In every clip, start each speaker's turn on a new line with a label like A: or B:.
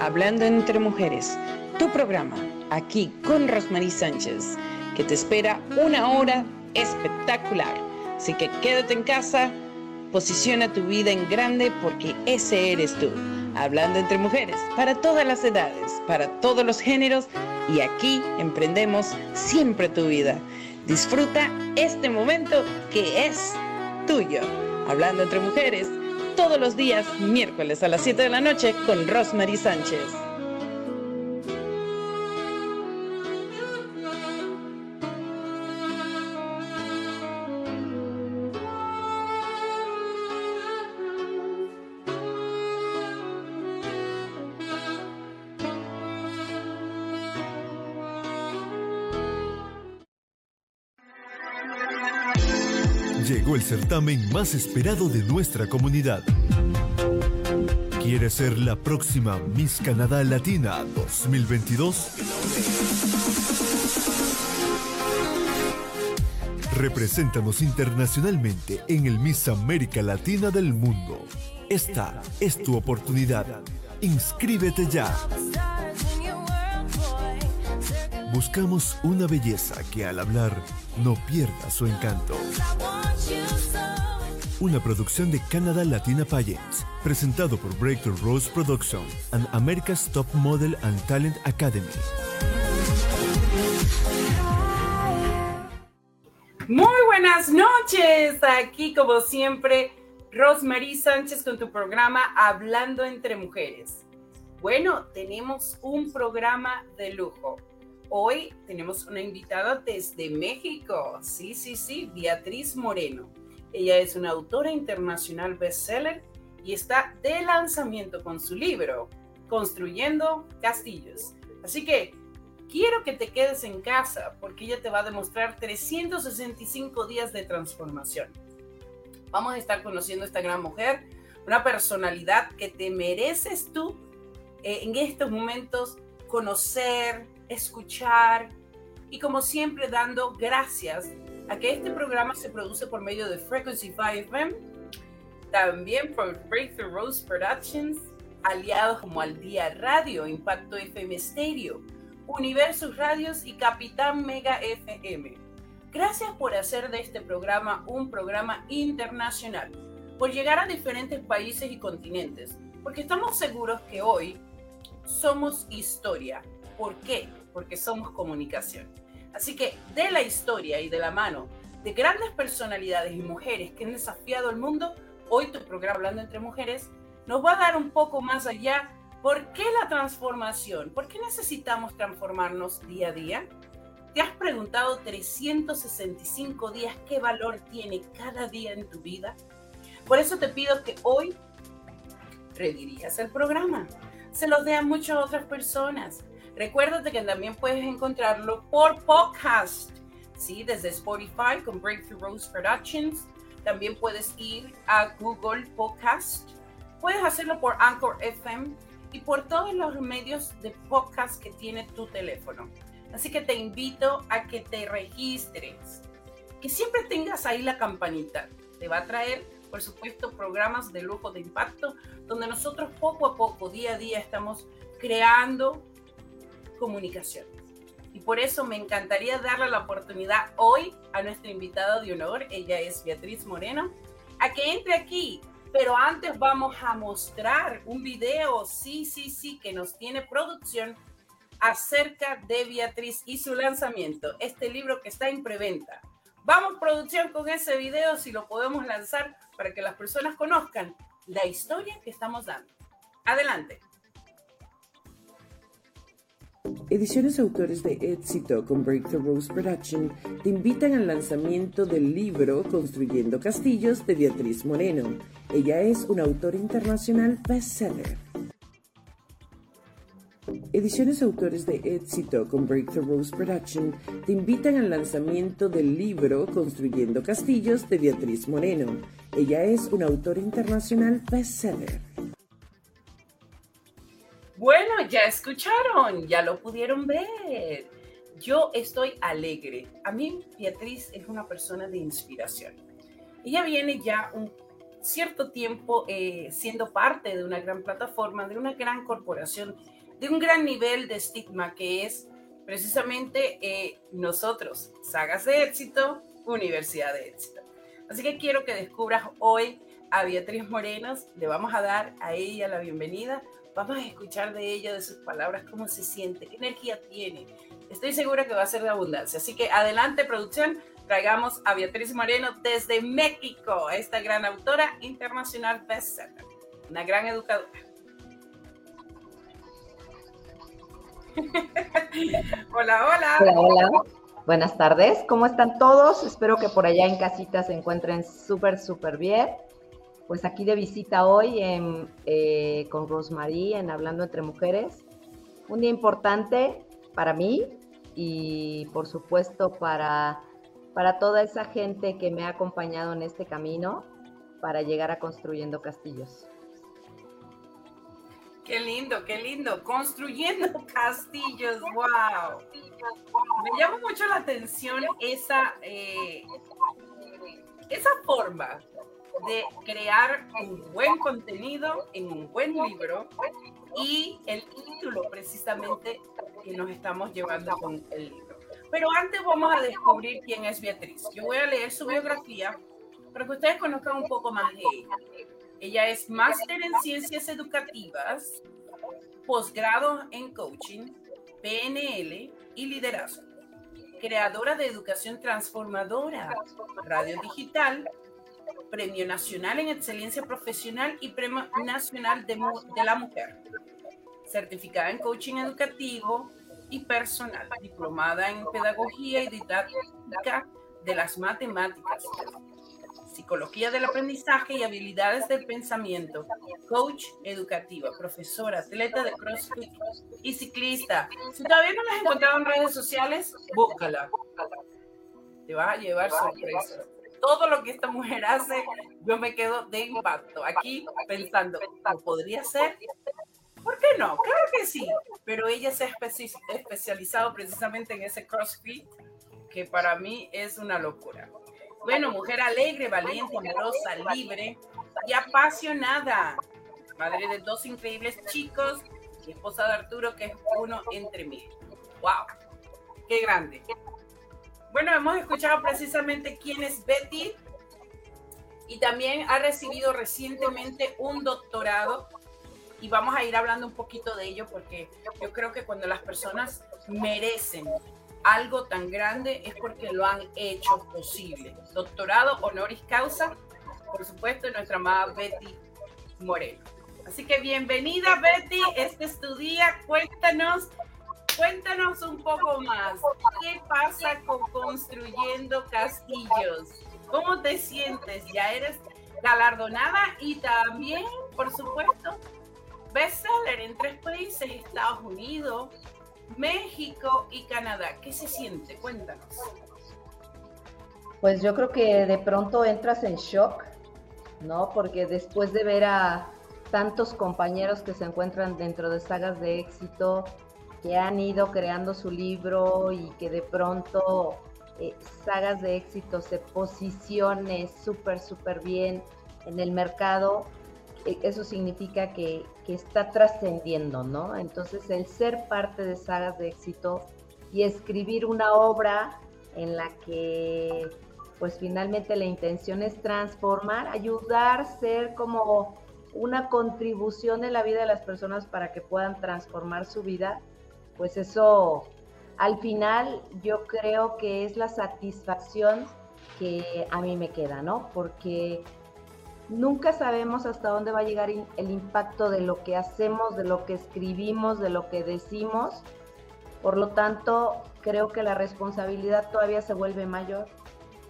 A: Hablando entre Mujeres, tu programa, aquí con Rosmarie Sánchez, que te espera una hora espectacular. Así que quédate en casa, posiciona tu vida en grande porque ese eres tú. Hablando entre mujeres, para todas las edades, para todos los géneros, y aquí emprendemos siempre tu vida. Disfruta este momento que es tuyo. Hablando entre mujeres, todos los días, miércoles a las 7 de la noche, con Rosemary Sánchez.
B: Certamen más esperado de nuestra comunidad. ¿Quieres ser la próxima Miss Canadá Latina 2022? Represéntanos internacionalmente en el Miss América Latina del mundo. Esta es tu oportunidad. Inscríbete ya. Buscamos una belleza que al hablar no pierda su encanto. Una producción de Canada Latina Pageants, presentado por Breakthrough Rose Production and America's Top Model and Talent Academy.
A: Muy buenas noches, aquí como siempre, Rosemary Sánchez con tu programa Hablando entre Mujeres. Bueno, tenemos un programa de lujo. Hoy tenemos una invitada desde México. Sí, sí, sí, Beatriz Moreno. Ella es una autora internacional bestseller y está de lanzamiento con su libro, Construyendo Castillos. Así que quiero que te quedes en casa porque ella te va a demostrar 365 días de transformación. Vamos a estar conociendo a esta gran mujer, una personalidad que te mereces tú eh, en estos momentos conocer, escuchar y como siempre dando gracias a que este programa se produce por medio de Frequency 5 FM, también por Breakthrough Rose Productions, aliados como Al Día Radio, Impacto FM Stereo, Universus Radios y Capitán Mega FM. Gracias por hacer de este programa un programa internacional, por llegar a diferentes países y continentes, porque estamos seguros que hoy somos historia. ¿Por qué? Porque somos comunicación. Así que de la historia y de la mano de grandes personalidades y mujeres que han desafiado el mundo, hoy tu programa Hablando entre Mujeres nos va a dar un poco más allá. ¿Por qué la transformación? ¿Por qué necesitamos transformarnos día a día? ¿Te has preguntado 365 días qué valor tiene cada día en tu vida? Por eso te pido que hoy redirijas el programa. Se los dé a muchas otras personas. Recuérdate que también puedes encontrarlo por podcast, ¿sí? Desde Spotify con Breakthrough Rose Productions. También puedes ir a Google Podcast. Puedes hacerlo por Anchor FM y por todos los medios de podcast que tiene tu teléfono. Así que te invito a que te registres, que siempre tengas ahí la campanita. Te va a traer, por supuesto, programas de lujo de impacto, donde nosotros poco a poco, día a día, estamos creando comunicación. Y por eso me encantaría darle la oportunidad hoy a nuestra invitada de honor, ella es Beatriz Moreno, a que entre aquí. Pero antes vamos a mostrar un video, sí, sí, sí, que nos tiene producción acerca de Beatriz y su lanzamiento, este libro que está en preventa. Vamos producción con ese video si lo podemos lanzar para que las personas conozcan la historia que estamos dando. Adelante.
C: Ediciones Autores de Éxito con Breakthrough Rose Production te invitan al lanzamiento del libro Construyendo Castillos de Beatriz Moreno. Ella es una autora internacional bestseller. Ediciones Autores de Éxito con Breakthrough Rose Production te invitan al lanzamiento del libro Construyendo Castillos de Beatriz Moreno. Ella es una autora internacional bestseller.
A: Bueno, ya escucharon, ya lo pudieron ver. Yo estoy alegre. A mí Beatriz es una persona de inspiración. Ella viene ya un cierto tiempo eh, siendo parte de una gran plataforma, de una gran corporación, de un gran nivel de estigma que es precisamente eh, nosotros, Sagas de Éxito, Universidad de Éxito. Así que quiero que descubras hoy a Beatriz Morenos, le vamos a dar a ella la bienvenida, vamos a escuchar de ella, de sus palabras, cómo se siente, qué energía tiene. Estoy segura que va a ser de abundancia. Así que adelante, producción, traigamos a Beatriz Moreno desde México, esta gran autora internacional bestseller, una gran educadora. hola, hola.
D: Hola, hola. Buenas tardes. ¿Cómo están todos? Espero que por allá en casita se encuentren súper, súper bien. Pues aquí de visita hoy eh, con Rosmarie en Hablando entre Mujeres. Un día importante para mí y por supuesto para, para toda esa gente que me ha acompañado en este camino para llegar a construyendo castillos.
A: Qué lindo, qué lindo. Construyendo castillos, wow. Me llama mucho la atención esa, eh, esa forma de crear un buen contenido en un buen libro y el título precisamente que nos estamos llevando con el libro. Pero antes vamos a descubrir quién es Beatriz. Yo voy a leer su biografía para que ustedes conozcan un poco más de ella. Ella es máster en ciencias educativas, posgrado en coaching, PNL y liderazgo. Creadora de educación transformadora, radio digital, Premio Nacional en Excelencia Profesional y Premio Nacional de, la Mujer. Certificada en coaching educativo y personal, diplomada en pedagogía y didáctica de las matemáticas, psicología del aprendizaje y habilidades del pensamiento, coach educativa, profesora, atleta de CrossFit y ciclista. Si todavía no la has en redes sociales, búscala. Te vas a llevar sorpresas. Todo lo que esta mujer hace, yo me quedo de impacto. Aquí pensando, ¿podría ser? ¿Por qué no? Claro que sí. Pero ella se ha especializado precisamente en ese CrossFit, que para mí es una locura. Bueno, mujer alegre, valiente, amorosa, libre y apasionada. Madre de dos increíbles chicos y esposa de Arturo, que es uno entre mí. ¡Wow! ¡Qué grande! Bueno, hemos escuchado precisamente quién es Betty y también ha recibido recientemente un doctorado y vamos a ir hablando un poquito de ello porque yo creo que cuando las personas merecen algo tan grande es porque lo han hecho posible. Doctorado honoris causa, por supuesto, nuestra amada Betty Moreno. Así que bienvenida Betty, este es tu día, cuéntanos, cuéntanos un poco más, ¿qué pasa con construyendo castillos? ¿Cómo te sientes? Ya eres galardonada y también, por supuesto, bestseller en tres países, Estados Unidos, México y Canadá. ¿Qué se siente? Cuéntanos.
D: Pues yo creo que de pronto entras en shock, ¿no? Porque después de ver a tantos compañeros que se encuentran dentro de sagas de éxito, que han ido creando su libro y que de pronto eh, sagas de éxito se posicione súper, súper bien en el mercado, e, eso significa que, está trascendiendo, ¿no? Entonces el ser parte de sagas de éxito y escribir una obra en la que pues finalmente la intención es transformar, ayudar, ser como una contribución en la vida de las personas para que puedan transformar su vida, pues eso al final yo creo que es la satisfacción que a mí me queda, ¿no? Porque nunca sabemos hasta dónde va a llegar el impacto de lo que hacemos, de lo que escribimos, de lo que decimos. Por lo tanto, creo que la responsabilidad todavía se vuelve mayor.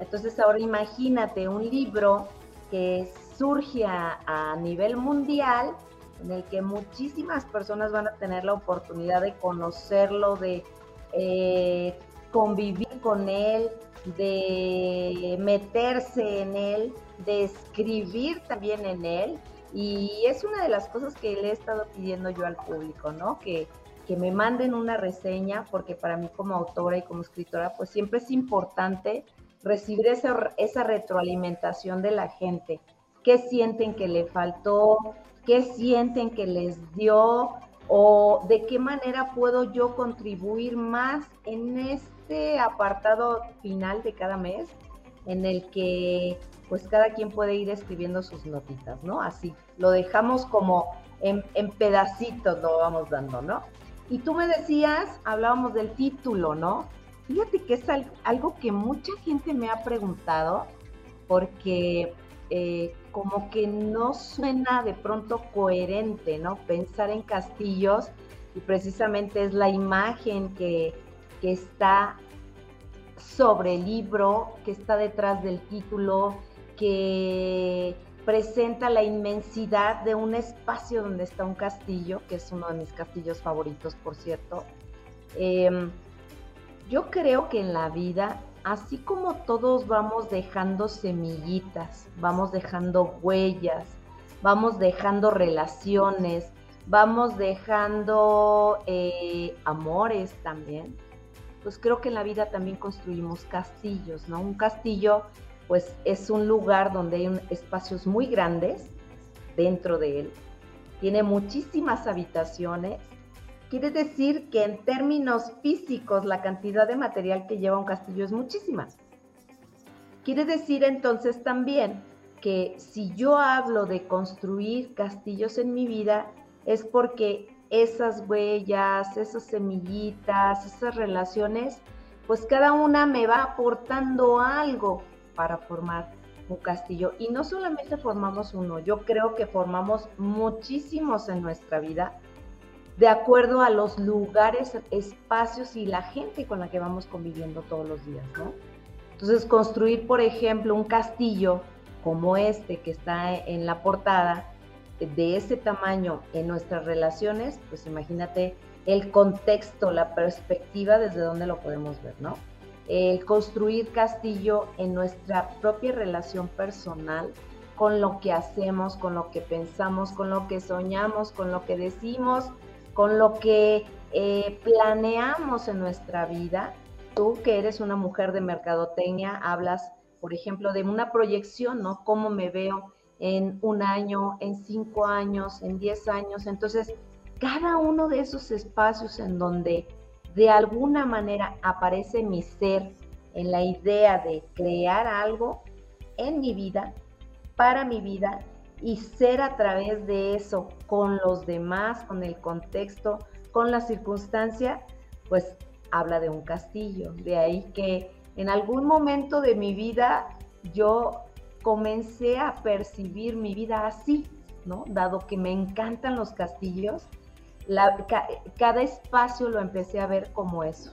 D: Entonces ahora imagínate un libro que surge a, nivel mundial, en el que muchísimas personas van a tener la oportunidad de conocerlo, de eh, convivir con él, de meterse en él, de escribir también en él. Y es una de las cosas que le he estado pidiendo yo al público, ¿no? Que, que me manden una reseña, porque para mí como autora y como escritora, pues siempre es importante recibir esa, esa retroalimentación de la gente. qué sienten que le faltó, qué sienten que les dio o de qué manera puedo yo contribuir más en este apartado final de cada mes en el que pues cada quien puede ir escribiendo sus notitas, ¿no? Así, lo dejamos como en, en pedacitos, lo vamos dando, ¿no? Y tú me decías, hablábamos del título, ¿no? Fíjate que es algo que mucha gente me ha preguntado porque eh, como que no suena de pronto coherente, ¿no? Pensar en castillos y precisamente es la imagen que, que está sobre el libro, que está detrás del título, que presenta la inmensidad de un espacio donde está un castillo, que es uno de mis castillos favoritos, por cierto. Em, yo creo que en la vida, así como todos vamos dejando semillitas, vamos dejando huellas, vamos dejando relaciones, vamos dejando eh, amores también, pues creo que en la vida también construimos castillos, ¿no? Un castillo pues es un lugar donde hay espacios muy grandes dentro de él. Tiene muchísimas habitaciones. Quiere decir que en términos físicos la cantidad de material que lleva un castillo es muchísima. Quiere decir entonces también que si yo hablo de construir castillos en mi vida es porque esas huellas, esas semillitas, esas relaciones, pues cada una me va aportando algo para formar un castillo. Y no solamente formamos uno, yo creo que formamos muchísimos en nuestra vida de acuerdo a los lugares, espacios y la gente con la que vamos conviviendo todos los días, ¿no? Entonces, construir, por ejemplo, un castillo como este que está en la portada, de ese tamaño en nuestras relaciones, pues imagínate el contexto, la perspectiva desde donde lo podemos ver, ¿no? el construir castillo en nuestra propia relación personal con lo que hacemos, con lo que pensamos, con lo que soñamos, con lo que decimos, con lo que eh, planeamos en nuestra vida. Tú que eres una mujer de mercadotecnia, hablas, por ejemplo, de una proyección, ¿no? ¿Cómo me veo en un año, en cinco años, en diez años? Entonces, cada uno de esos espacios en donde de alguna manera aparece mi ser en la idea de crear algo en mi vida, para mi vida y ser a través de eso con los demás, con el contexto, con la circunstancia, pues habla de un castillo. De ahí que en algún momento de mi vida yo comencé a percibir mi vida así, ¿no? Dado que me encantan los castillos, cada espacio lo empecé a ver como eso,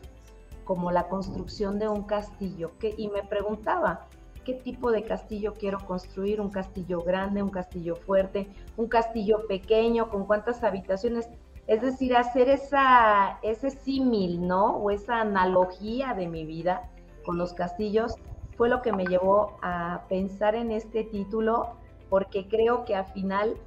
D: como la construcción de un castillo. Y me preguntaba, ¿qué tipo de castillo quiero construir? ¿Un castillo grande, un castillo fuerte, un castillo pequeño, con cuántas habitaciones? Es decir, hacer esa, ese símil, ¿no? O esa analogía de mi vida con los castillos fue lo que me llevó a pensar en este título, porque creo que al final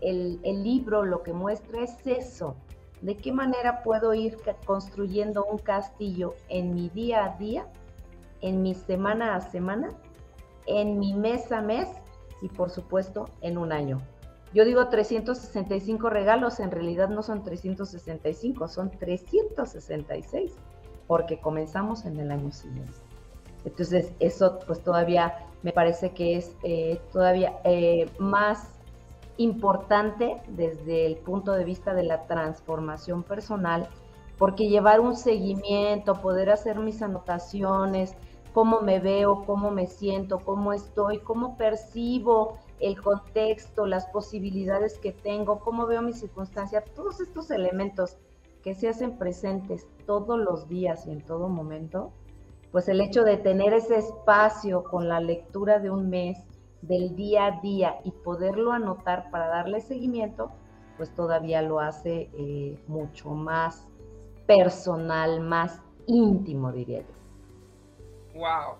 D: el, libro lo que muestra es eso, de qué manera puedo ir construyendo un castillo en mi día a día, en mi semana a semana, en mi mes a mes y por supuesto en un año. Yo digo 365 regalos, en realidad no son 365, son 366, porque comenzamos en el año siguiente. Entonces, eso pues todavía me parece que es eh, todavía eh, más importante desde el punto de vista de la transformación personal, porque llevar un seguimiento, poder hacer mis anotaciones, cómo me veo, cómo me siento, cómo estoy, cómo percibo el contexto, las posibilidades que tengo, cómo veo mi circunstancia, todos estos elementos que se hacen presentes todos los días y en todo momento, pues el hecho de tener ese espacio con la lectura de un mes, del día a día y poderlo anotar para darle seguimiento, pues todavía lo hace eh, mucho más personal, más íntimo, diría yo.
A: Wow.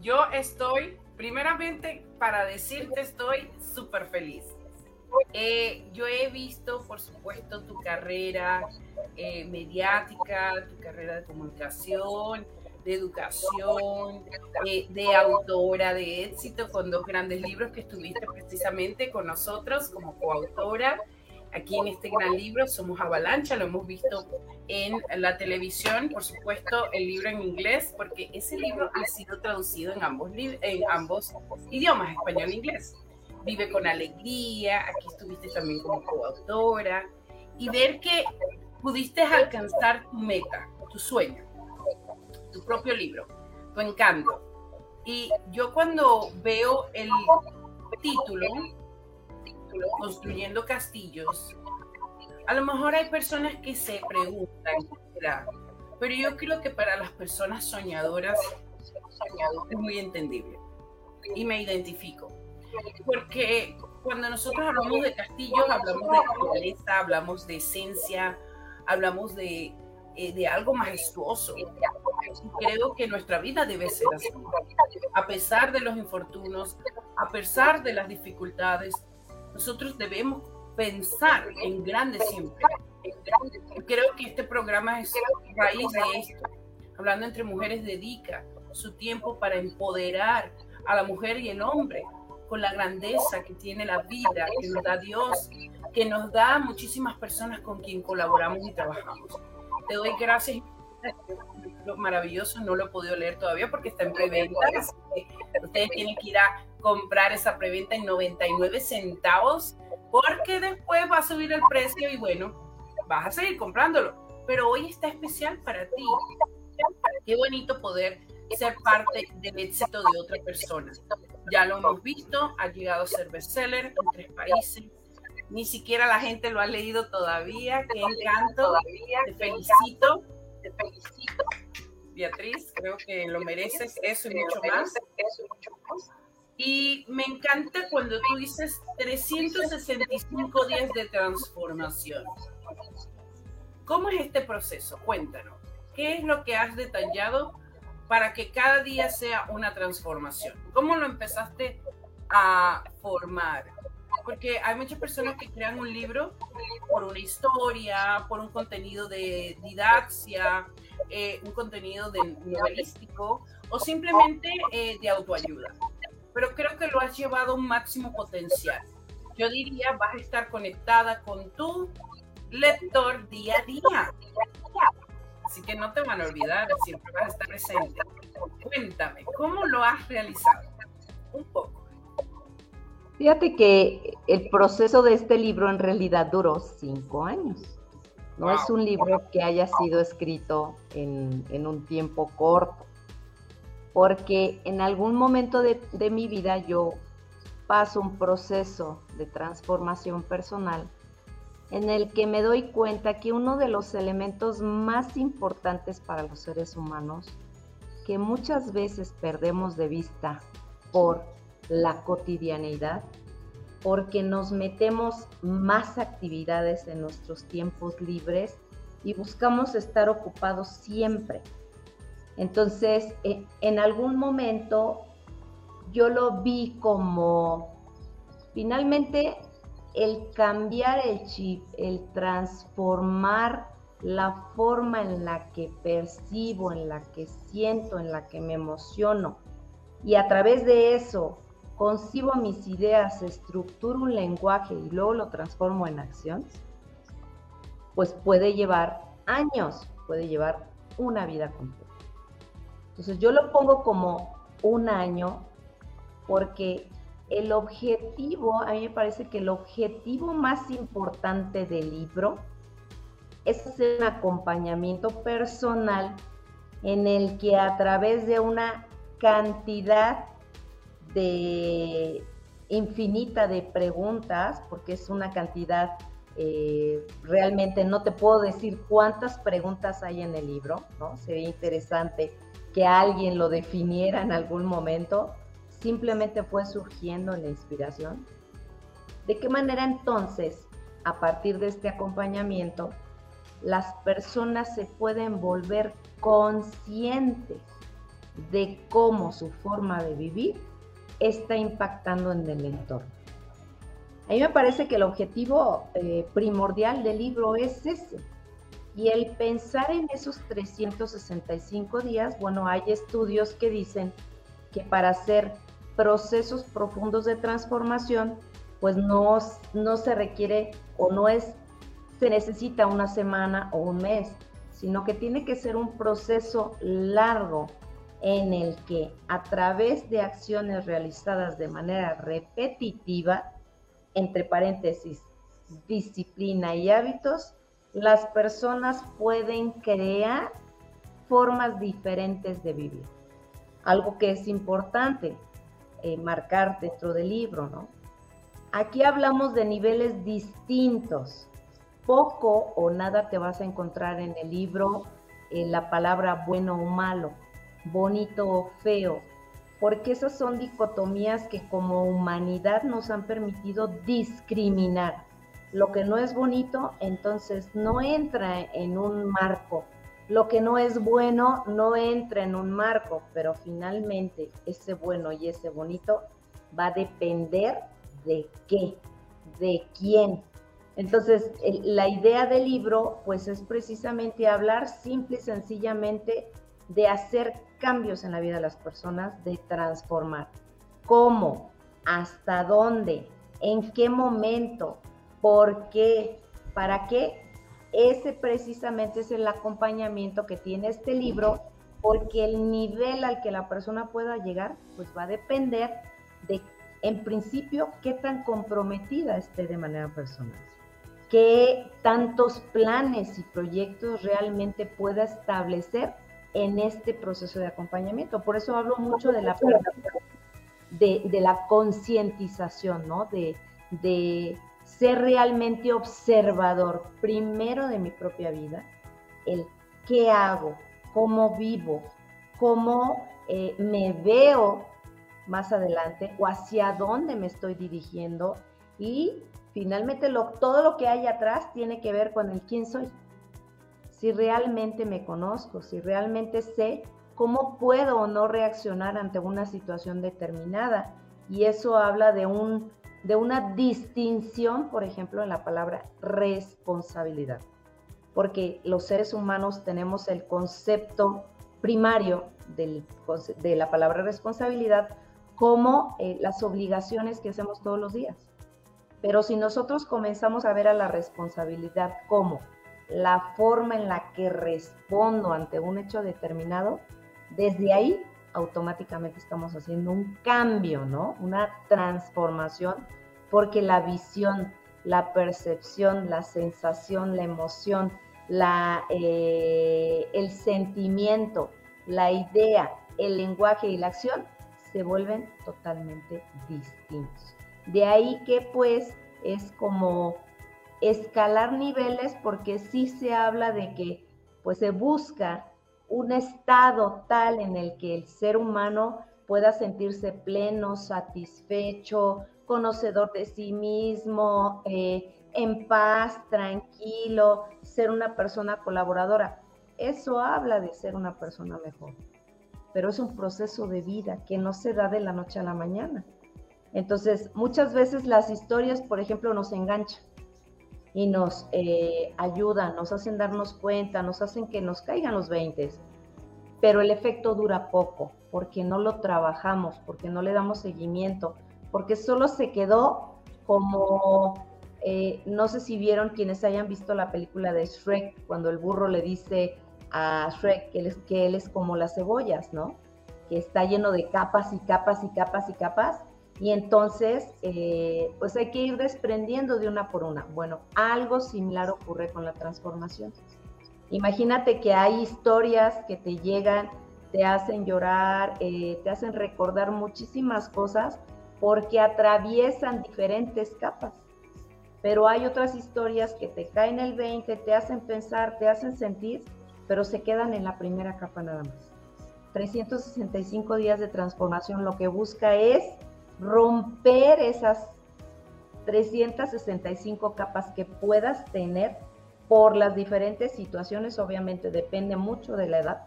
A: Yo estoy, primeramente, para decirte, estoy súper feliz. Eh, yo he visto, por supuesto, tu carrera eh, mediática, tu carrera de comunicación, de educación, eh, de autora de éxito con dos grandes libros que estuviste precisamente con nosotros como coautora. Aquí en este gran libro somos Avalancha, lo hemos visto en la televisión, por supuesto el libro en inglés, porque ese libro ha sido traducido en ambos, en ambos idiomas, español e inglés. Vive con alegría, aquí estuviste también como coautora, y ver que pudiste alcanzar tu meta, tu sueño, tu propio libro, tu encanto. Y yo cuando veo el título, Construyendo Castillos, a lo mejor hay personas que se preguntan, pero yo creo que para las personas soñadoras es muy entendible y me identifico. Porque cuando nosotros hablamos de castillos, hablamos de naturaleza, hablamos de esencia, hablamos de, eh, de algo majestuoso. Creo que nuestra vida debe ser así. A pesar de los infortunios, a pesar de las dificultades, nosotros debemos pensar en grande siempre. Creo que este programa es raíz de esto. Hablando entre mujeres, dedica su tiempo para empoderar a la mujer y el hombre con la grandeza que tiene la vida, que nos da Dios, que nos da muchísimas personas con quien colaboramos y trabajamos. Te doy gracias. Lo maravilloso no lo he podido leer todavía porque está en preventa. Ustedes tienen que ir a comprar esa preventa en 99 centavos porque después va a subir el precio y bueno, vas a seguir comprándolo. Pero hoy está especial para ti. Qué bonito poder ser parte del éxito de otra persona. Ya lo hemos visto, ha llegado a ser bestseller en tres países. Ni siquiera la gente lo ha leído todavía. Qué encanto. Te felicito. Te felicito. Beatriz, creo que lo mereces eso y mucho más. Y me encanta cuando tú dices 365 días de transformación. ¿Cómo es este proceso? Cuéntanos. ¿Qué es lo que has detallado para que cada día sea una transformación? ¿Cómo lo empezaste a formar? Porque hay muchas personas que crean un libro por una historia, por un contenido de didaxia, eh, un contenido de novelístico o simplemente eh, de autoayuda pero creo que lo has llevado a un máximo potencial. Yo diría, vas a estar conectada con tu lector día a día. Así que no te van a olvidar, siempre vas a estar presente. Cuéntame, ¿cómo lo has realizado? Un poco.
D: Fíjate que el proceso de este libro en realidad duró cinco años. No es un libro que haya sido escrito en, en un tiempo corto porque en algún momento de, mi vida yo paso un proceso de transformación personal en el que me doy cuenta que uno de los elementos más importantes para los seres humanos que muchas veces perdemos de vista por la cotidianidad, porque nos metemos más actividades en nuestros tiempos libres y buscamos estar ocupados siempre. Entonces, en algún momento yo lo vi como finalmente el cambiar el chip, el transformar la forma en la que percibo, en la que siento, en la que me emociono. Y a través de eso concibo mis ideas, estructuro un lenguaje y luego lo transformo en acción, pues puede llevar años, puede llevar una vida completa. Entonces yo lo pongo como un año porque el objetivo, a mí me parece que el objetivo más importante del libro es hacer un acompañamiento personal en el que a través de una cantidad de infinita de preguntas, porque es una cantidad, eh, realmente no te puedo decir cuántas preguntas hay en el libro, ¿no? Sería interesante que alguien lo definiera en algún momento, simplemente fue surgiendo la inspiración. ¿De qué manera entonces, a partir de este acompañamiento, las personas se pueden volver conscientes de cómo su forma de vivir está impactando en el entorno? A mí me parece que el objetivo eh, primordial del libro es ese, Y el pensar en esos 365 días, bueno, hay estudios que dicen que para hacer procesos profundos de transformación, pues no, no se requiere o no es, se necesita una semana o un mes, sino que tiene que ser un proceso largo en el que a través de acciones realizadas de manera repetitiva, entre paréntesis, disciplina y hábitos, las personas pueden crear formas diferentes de vivir. Algo que es importante eh, marcar dentro del libro, ¿no? Aquí hablamos de niveles distintos. Poco o nada te vas a encontrar en el libro en la palabra bueno o malo, bonito o feo, porque esas son dicotomías que como humanidad nos han permitido discriminar lo que no es bonito, entonces no entra en un marco. Lo que no es bueno no entra en un marco, pero finalmente ese bueno y ese bonito va a depender de qué, de quién. Entonces, la idea del libro, pues es precisamente hablar simple y sencillamente de hacer cambios en la vida de las personas, de transformar. ¿Cómo? ¿Hasta dónde? ¿En qué momento? ¿Por qué? ¿Para qué? Ese precisamente es el acompañamiento que tiene este libro, porque el nivel al que la persona pueda llegar, pues va a depender de, en principio, qué tan comprometida esté de manera personal, qué tantos planes y proyectos realmente pueda establecer en este proceso de acompañamiento. Por eso hablo mucho de la, de, de la concientización, ¿no? De, de ser realmente observador primero de mi propia vida, el qué hago, cómo vivo, cómo eh, me veo más adelante o hacia dónde me estoy dirigiendo y finalmente lo, todo lo que hay atrás tiene que ver con el quién soy. Si realmente me conozco, si realmente sé cómo puedo o no reaccionar ante una situación determinada. Y eso habla de un de una distinción, por ejemplo, en la palabra responsabilidad. Porque los seres humanos tenemos el concepto primario de la palabra responsabilidad como eh, las obligaciones que hacemos todos los días. Pero si nosotros comenzamos a ver a la responsabilidad como la forma en la que respondo ante un hecho determinado, desde ahí automáticamente estamos haciendo un cambio, ¿no? Una transformación, porque la visión, la percepción, la sensación, la emoción, la, eh, el sentimiento, la idea, el lenguaje y la acción se vuelven totalmente distintos. De ahí que pues es como escalar niveles porque sí se habla de que pues se busca un estado tal en el que el ser humano pueda sentirse pleno, satisfecho, conocedor de sí mismo, eh, en paz, tranquilo, ser una persona colaboradora. Eso habla de ser una persona mejor, pero es un proceso de vida que no se da de la noche a la mañana. Entonces, muchas veces las historias, por ejemplo, nos enganchan y nos eh, ayudan, nos hacen darnos cuenta, nos hacen que nos caigan los 20, pero el efecto dura poco porque no lo trabajamos, porque no le damos seguimiento, porque solo se quedó como, eh, no sé si vieron quienes hayan visto la película de Shrek, cuando el burro le dice a Shrek que él es, que él es como las cebollas, ¿no? Que está lleno de capas y capas y capas y capas y entonces, eh, pues hay que ir desprendiendo de una por una. Bueno, algo similar ocurre con la transformación. Imagínate que hay historias que te llegan, te hacen llorar, eh, te hacen recordar muchísimas cosas porque atraviesan diferentes capas. Pero hay otras historias que te caen el 20, te hacen pensar, te hacen sentir, pero se quedan en la primera capa nada más. 365 días de transformación lo que busca es romper esas 365 capas que puedas tener por las diferentes situaciones, obviamente depende mucho de la edad,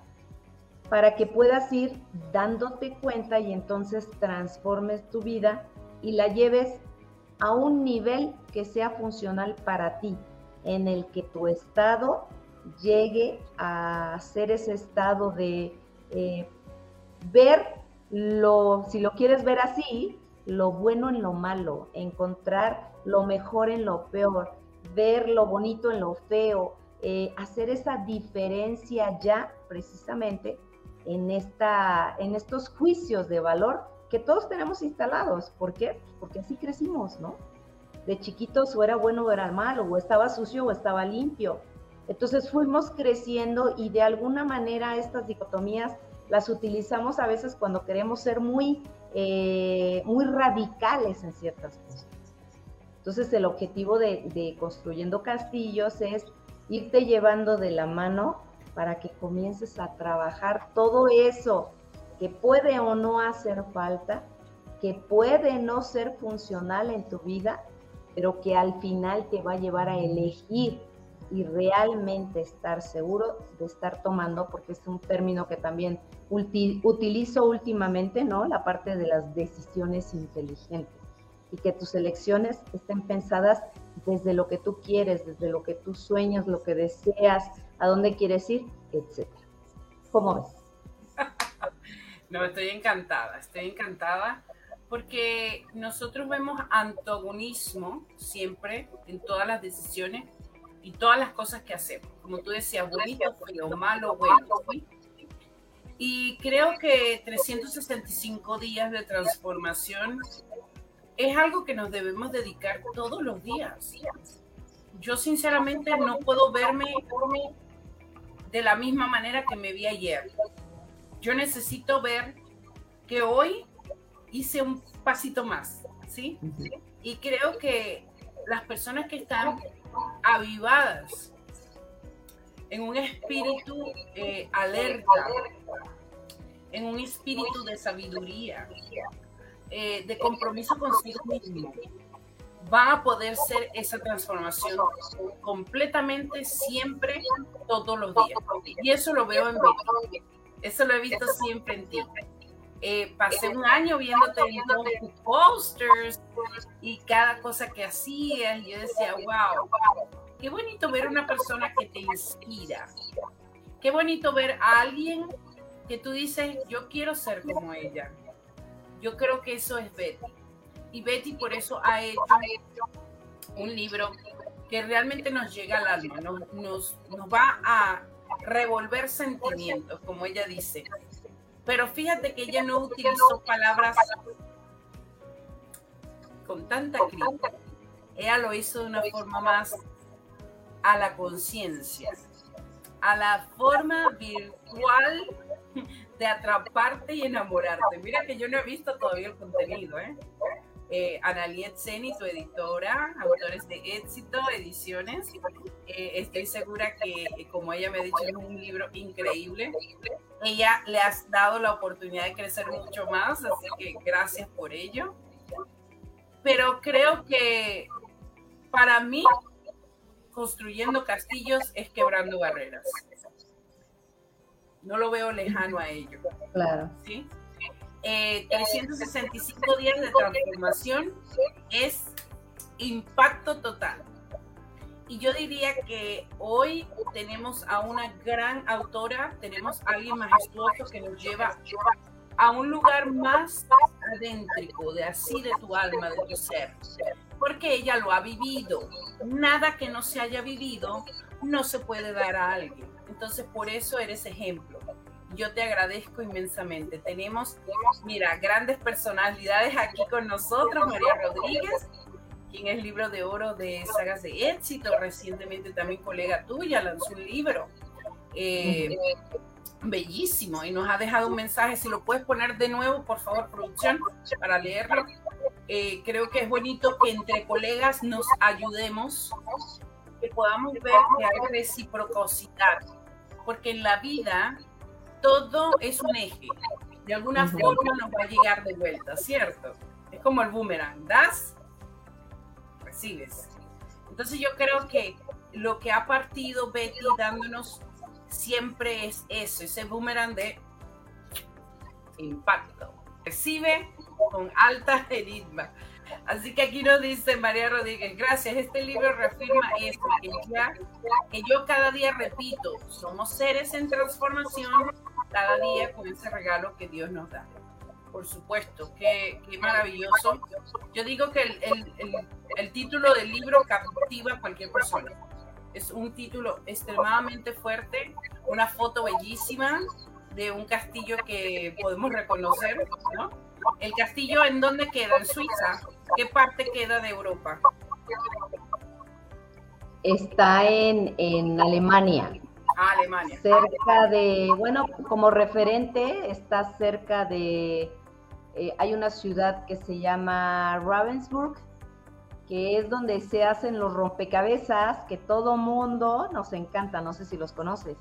D: para que puedas ir dándote cuenta y entonces transformes tu vida y la lleves a un nivel que sea funcional para ti, en el que tu estado llegue a ser ese estado de eh, ver lo, si lo quieres ver así, lo bueno en lo malo, encontrar lo mejor en lo peor, ver lo bonito en lo feo, eh, hacer esa diferencia ya precisamente en, esta, en estos juicios de valor que todos tenemos instalados. ¿Por qué? Porque así crecimos, ¿no? De chiquitos o era bueno o era malo, o estaba sucio o estaba limpio. Entonces fuimos creciendo y de alguna manera estas dicotomías las utilizamos a veces cuando queremos ser muy, eh, muy radicales en ciertas cosas. Entonces el objetivo de, de construyendo castillos es irte llevando de la mano para que comiences a trabajar todo eso que puede o no hacer falta, que puede no ser funcional en tu vida, pero que al final te va a llevar a elegir y realmente estar seguro de estar tomando, porque es un término que también utilizo últimamente, ¿no? La parte de las decisiones inteligentes y que tus elecciones estén pensadas desde lo que tú quieres, desde lo que tú sueñas, lo que deseas, a dónde quieres ir, etc. ¿Cómo ves?
A: No, estoy encantada, estoy encantada porque nosotros vemos antagonismo siempre en todas las decisiones y todas las cosas que hacemos. Como tú decías, bonito, feo, malo, bueno. Y creo que 365 días de transformación es algo que nos debemos dedicar todos los días. Yo sinceramente no puedo verme de la misma manera que me vi ayer. Yo necesito ver que hoy hice un pasito más, ¿sí? Y creo que las personas que están avivadas en un espíritu eh, alerta, en un espíritu de sabiduría, eh, de compromiso consigo mismo, van a poder ser esa transformación completamente, siempre, todos los días. Y eso lo veo en mí. Eso lo he visto siempre en ti. Eh, pasé un año viéndote en tus posters y cada cosa que hacías. Y yo decía, wow, qué bonito ver una persona que te inspira. Qué bonito ver a alguien que tú dices, yo quiero ser como ella. Yo creo que eso es Betty. Y Betty por eso ha hecho un libro que realmente nos llega al alma, nos, nos, nos va a revolver sentimientos, como ella dice. Pero fíjate que ella no utilizó palabras con tanta crítica. Ella lo hizo de una forma más a la conciencia, a la forma virtual de atraparte y enamorarte. Mira que yo no he visto todavía el contenido, ¿eh? Eh, Analiet Zeni, tu editora, autores de éxito, ediciones. Eh, estoy segura que, como ella me ha dicho, es un libro increíble. Ella le has dado la oportunidad de crecer mucho más, así que gracias por ello. Pero creo que para mí, construyendo castillos es quebrando barreras. No lo veo lejano a ello.
D: Claro.
A: ¿Sí? 365 eh, días de transformación es impacto total. Y yo diría que hoy tenemos a una gran autora, tenemos a alguien majestuoso que nos lleva a un lugar más adéntrico, de así de tu alma, de tu ser, porque ella lo ha vivido. Nada que no se haya vivido no se puede dar a alguien. Entonces, por eso eres ejemplo yo te agradezco inmensamente. Tenemos, mira, grandes personalidades aquí con nosotros, María Rodríguez, quien es libro de oro de sagas de éxito, recientemente también colega tuya lanzó un libro. Eh, bellísimo y nos ha dejado un mensaje. Si lo puedes poner de nuevo, por favor, producción, para leerlo. Eh, creo que es bonito que entre colegas nos ayudemos, que podamos ver que hay reciprocidad, porque en la vida todo es un eje. De alguna forma nos va a llegar de vuelta, ¿cierto? Es como el boomerang, das, recibes. Entonces yo creo que lo que ha partido Betty dándonos siempre es eso, ese boomerang de impacto. Recibe con alta enigma. Así que aquí nos dice María Rodríguez, gracias, este libro reafirma esto, que, ya, que yo cada día repito, somos seres en transformación, cada día con ese regalo que Dios nos da. Por supuesto, qué, qué maravilloso. Yo digo que el, el, el, título del libro captiva a cualquier persona. Es un título extremadamente fuerte, una foto bellísima de un castillo que podemos reconocer, ¿no? ¿El castillo en dónde queda? ¿En Suiza? ¿Qué parte queda de Europa?
D: Está en, en Alemania.
A: Ah, Alemania.
D: Cerca de, bueno, como referente, está cerca de, eh, hay una ciudad que se llama Ravensburg, que es donde se hacen los rompecabezas que todo mundo nos encanta, no sé si los conoces.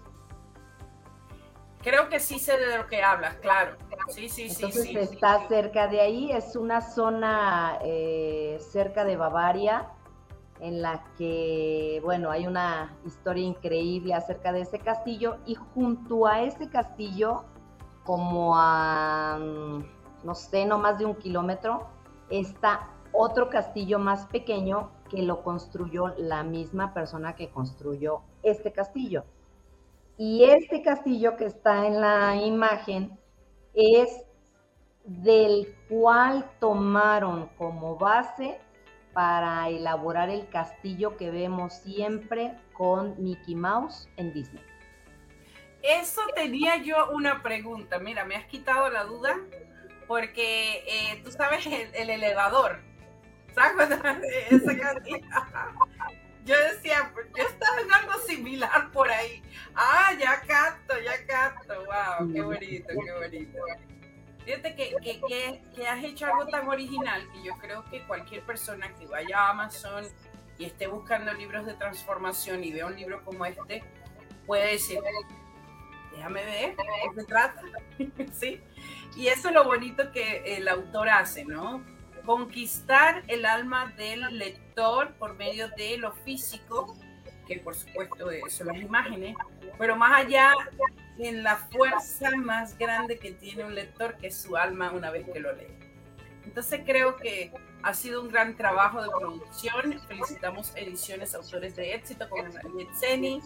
A: Creo que sí sé de lo que hablas, claro. Sí, sí,
D: sí. Entonces está cerca de ahí, es una zona eh, cerca de Bavaria en la que, bueno, hay una historia increíble acerca de ese castillo y junto a ese castillo, como a, no sé, no más de un kilómetro, está otro castillo más pequeño que lo construyó la misma persona que construyó este castillo. Y este castillo que está en la imagen es del cual tomaron como base para elaborar el castillo que vemos siempre con Mickey Mouse en Disney.
A: Eso tenía yo una pregunta. Mira, me has quitado la duda porque eh, tú sabes el, elevador. ¿Sabes? Ese castillo yo decía, pues, yo estaba en algo similar por ahí. Ah, ya capto, ya capto. Wow, qué bonito, qué bonito. Fíjate que, que, que, has hecho algo tan original que yo creo que cualquier persona que vaya a Amazon y esté buscando libros de transformación y vea un libro como este, puede decir, déjame ver, ¿de qué se trata? ¿Sí? Y eso es lo bonito que el autor hace, ¿no? Conquistar el alma del lector por medio de lo físico, que por supuesto son las imágenes, pero más allá en la fuerza más grande que tiene un lector, que es su alma una vez que lo lee. Entonces creo que ha sido un gran trabajo de producción. Felicitamos Ediciones Autores de Éxito con Seni.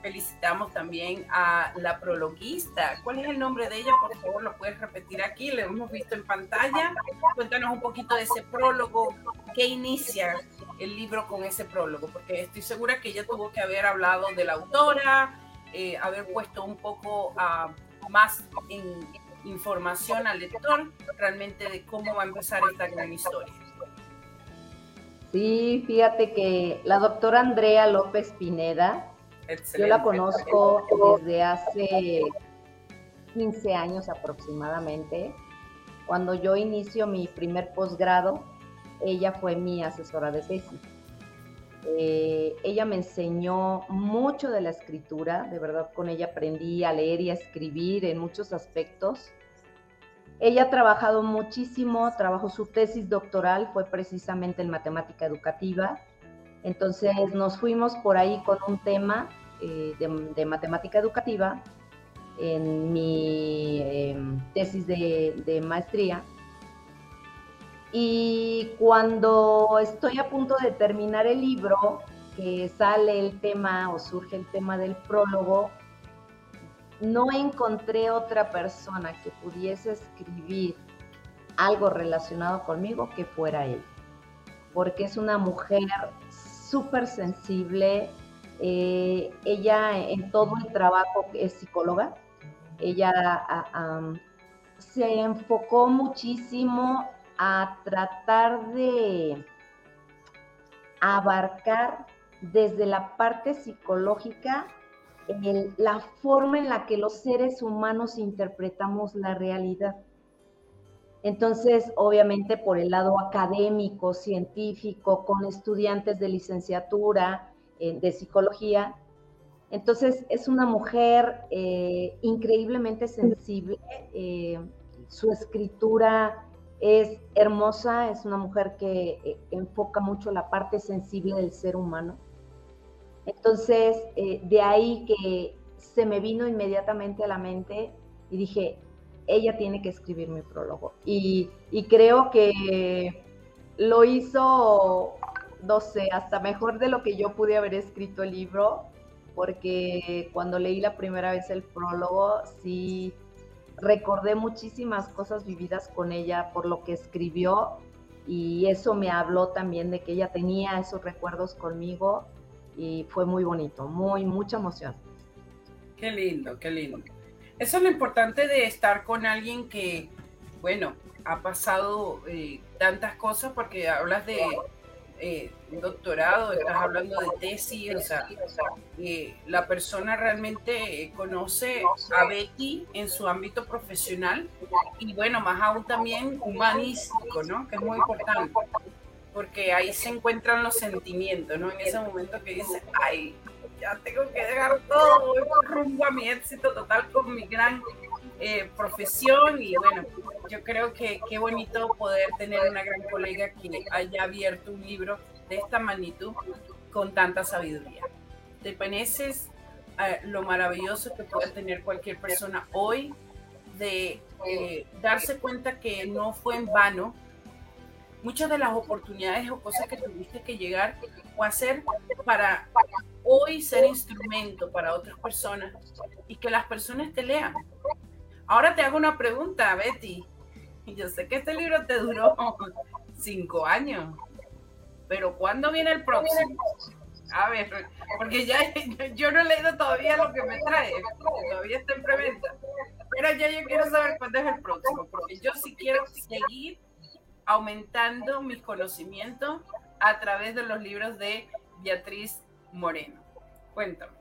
A: Felicitamos también a la prologuista. ¿Cuál es el nombre de ella? Por favor, lo puedes repetir aquí. Lo hemos visto en pantalla. Cuéntanos un poquito de ese prólogo. ¿Qué inicia el libro con ese prólogo? Porque estoy segura que ella tuvo que haber hablado de la autora, eh, haber puesto un poco uh, más en información al lector realmente de cómo va a empezar esta gran historia.
D: Sí, fíjate que la doctora Andrea López Pineda, yo la conozco desde hace 15 años aproximadamente. Cuando yo inicio mi primer posgrado, ella fue mi asesora de tesis. Eh, ella me enseñó mucho de la escritura, de verdad con ella aprendí a leer y a escribir en muchos aspectos. Ella ha trabajado muchísimo, trabajó su tesis doctoral, fue precisamente en matemática educativa. Entonces nos fuimos por ahí con un tema eh, de, matemática educativa en mi em, tesis de maestría y cuando estoy a punto de terminar el libro, que sale el tema o surge el tema del prólogo, no encontré otra persona que pudiese escribir algo relacionado conmigo que fuera él, porque es una mujer súper sensible, eh, ella en todo el trabajo es psicóloga, ella se enfocó muchísimo a tratar de abarcar desde la parte psicológica la forma en la que los seres humanos interpretamos la realidad. Entonces, obviamente por el lado académico, científico, con estudiantes de licenciatura, eh, de psicología. Entonces, es una mujer eh, increíblemente sensible. Eh, su escritura es hermosa, es una mujer que eh, enfoca mucho la parte sensible del ser humano. Entonces, eh, de ahí que se me vino inmediatamente a la mente y dije, ella tiene que escribir mi prólogo. Y, creo que lo hizo, no sé, hasta mejor de lo que yo pude haber escrito el libro, porque cuando leí la primera vez el prólogo, sí recordé muchísimas cosas vividas con ella por lo que escribió y eso me habló también de que ella tenía esos recuerdos conmigo y fue muy bonito, muy, mucha emoción.
A: Qué lindo, qué lindo. Eso es lo importante de estar con alguien que, bueno, ha pasado eh, tantas cosas porque hablas de eh, doctorado, estás hablando de tesis, o sea, eh, la persona realmente conoce a Betty en su ámbito profesional y bueno, más aún también humanístico, ¿no? Que es muy importante, porque ahí se encuentran los sentimientos, ¿no? En ese momento que dice, ay, ya tengo que dejar todo, voy rumbo a mi éxito total con mi gran eh, profesión y bueno, yo creo que qué bonito poder tener una gran colega que haya abierto un libro de esta magnitud con tanta sabiduría. ¿Te pareces uh, lo maravilloso que puede tener cualquier persona hoy de eh, darse cuenta que no fue en vano muchas de las oportunidades o cosas que tuviste que llegar o hacer para hoy ser instrumento para otras personas y que las personas te lean. Ahora te hago una pregunta, Betty. Yo sé que este libro te duró cinco años, pero ¿cuándo viene el próximo? A ver, porque ya yo no he leído todavía lo que me trae, todavía está en preventa. Pero ya yo quiero saber cuándo es el próximo, porque yo sí quiero seguir aumentando mis conocimientos a través de los libros de Beatriz Moreno. Cuéntame.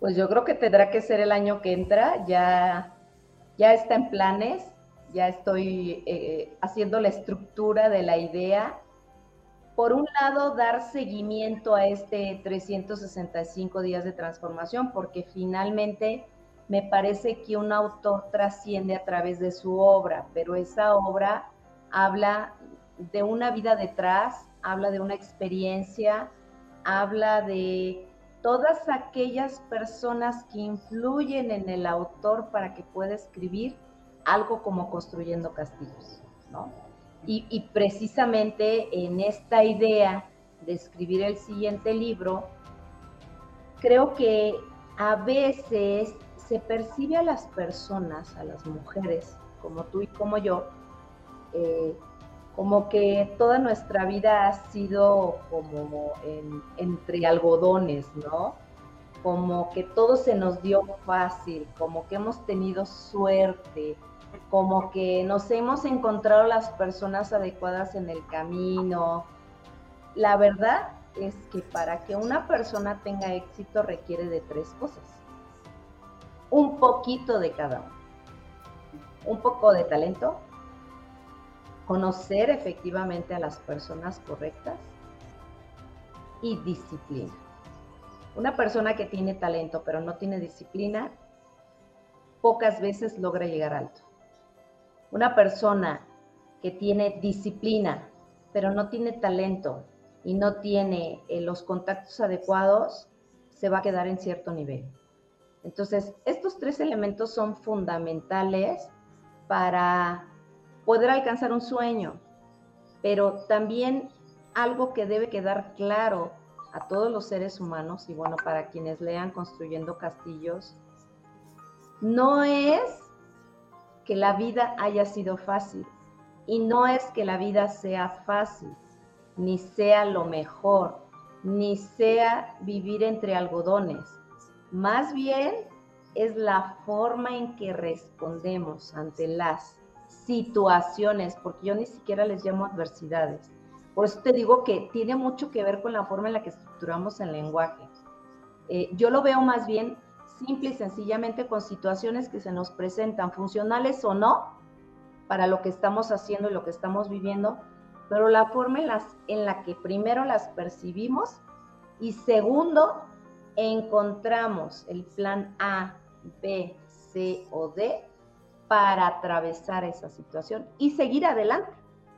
D: Pues yo creo que tendrá que ser el año que entra, ya ya está en planes, ya estoy eh, haciendo la estructura de la idea. Por un lado, dar seguimiento a este 365 días de transformación, porque finalmente me parece que un autor trasciende a través de su obra, pero esa obra habla de una vida detrás, habla de una experiencia, habla de todas aquellas personas que influyen en el autor para que pueda escribir algo como construyendo castillos, ¿no? Y, precisamente en esta idea de escribir el siguiente libro, creo que a veces se percibe a las personas, a las mujeres, como tú y como yo, eh, como que toda nuestra vida ha sido como entre algodones, ¿no? Como que todo se nos dio fácil, como que hemos tenido suerte, como que nos hemos encontrado las personas adecuadas en el camino. La verdad es que para que una persona tenga éxito requiere de tres cosas. Un poquito de cada uno. Un poco de talento, conocer efectivamente a las personas correctas y disciplina. Una persona que tiene talento pero no tiene disciplina, pocas veces logra llegar alto. Una persona que tiene disciplina pero no tiene talento y no tiene eh, los contactos adecuados, se va a quedar en cierto nivel. Entonces, estos tres elementos son fundamentales para poder alcanzar un sueño, pero también algo que debe quedar claro a todos los seres humanos y bueno, para quienes lean Construyendo Castillos, no es que la vida haya sido fácil y no es que la vida sea fácil, ni sea lo mejor, ni sea vivir entre algodones. Más bien es la forma en que respondemos ante las situaciones, porque yo ni siquiera les llamo adversidades. Por eso te digo que tiene mucho que ver con la forma en la que estructuramos el lenguaje. Eh, yo lo veo más bien simple y sencillamente con situaciones que se nos presentan, funcionales o no, para lo que estamos haciendo y lo que estamos viviendo, pero la forma en, las, en la que primero las percibimos y segundo, encontramos el plan A, B, C o D para atravesar esa situación y seguir adelante,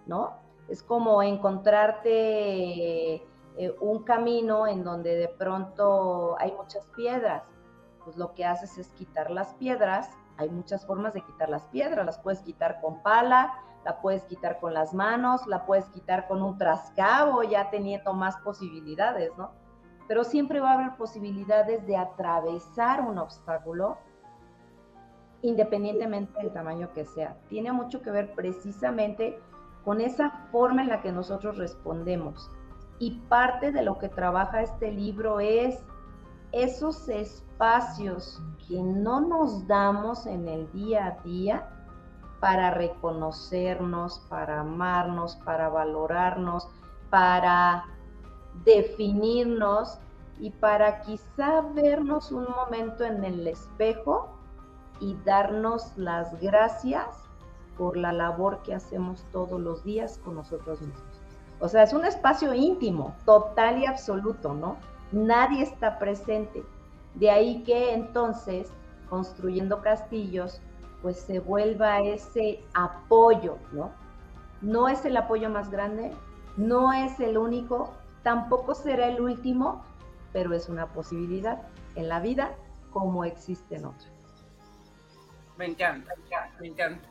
D: ¿no? Es como encontrarte eh, un camino en donde de pronto hay muchas piedras. Pues lo que haces es quitar las piedras. Hay muchas formas de quitar las piedras. Las puedes quitar con pala, la puedes quitar con las manos, la puedes quitar con un trascabo, ya teniendo más posibilidades, ¿no? Pero siempre va a haber posibilidades de atravesar un obstáculo independientemente del tamaño que sea. Tiene mucho que ver precisamente con esa forma en la que nosotros respondemos. Y parte de lo que trabaja este libro es esos espacios que no nos damos en el día a día para reconocernos, para amarnos, para valorarnos, para definirnos y para quizá vernos un momento en el espejo y darnos las gracias por la labor que hacemos todos los días con nosotros mismos. O sea, es un espacio íntimo, total y absoluto, ¿no? Nadie está presente. De ahí que entonces, construyendo castillos, pues se vuelva ese apoyo, ¿no? No es el apoyo más grande, no es el único, tampoco será el último, pero es una posibilidad en la vida como existen otras.
A: Me encanta, me encanta.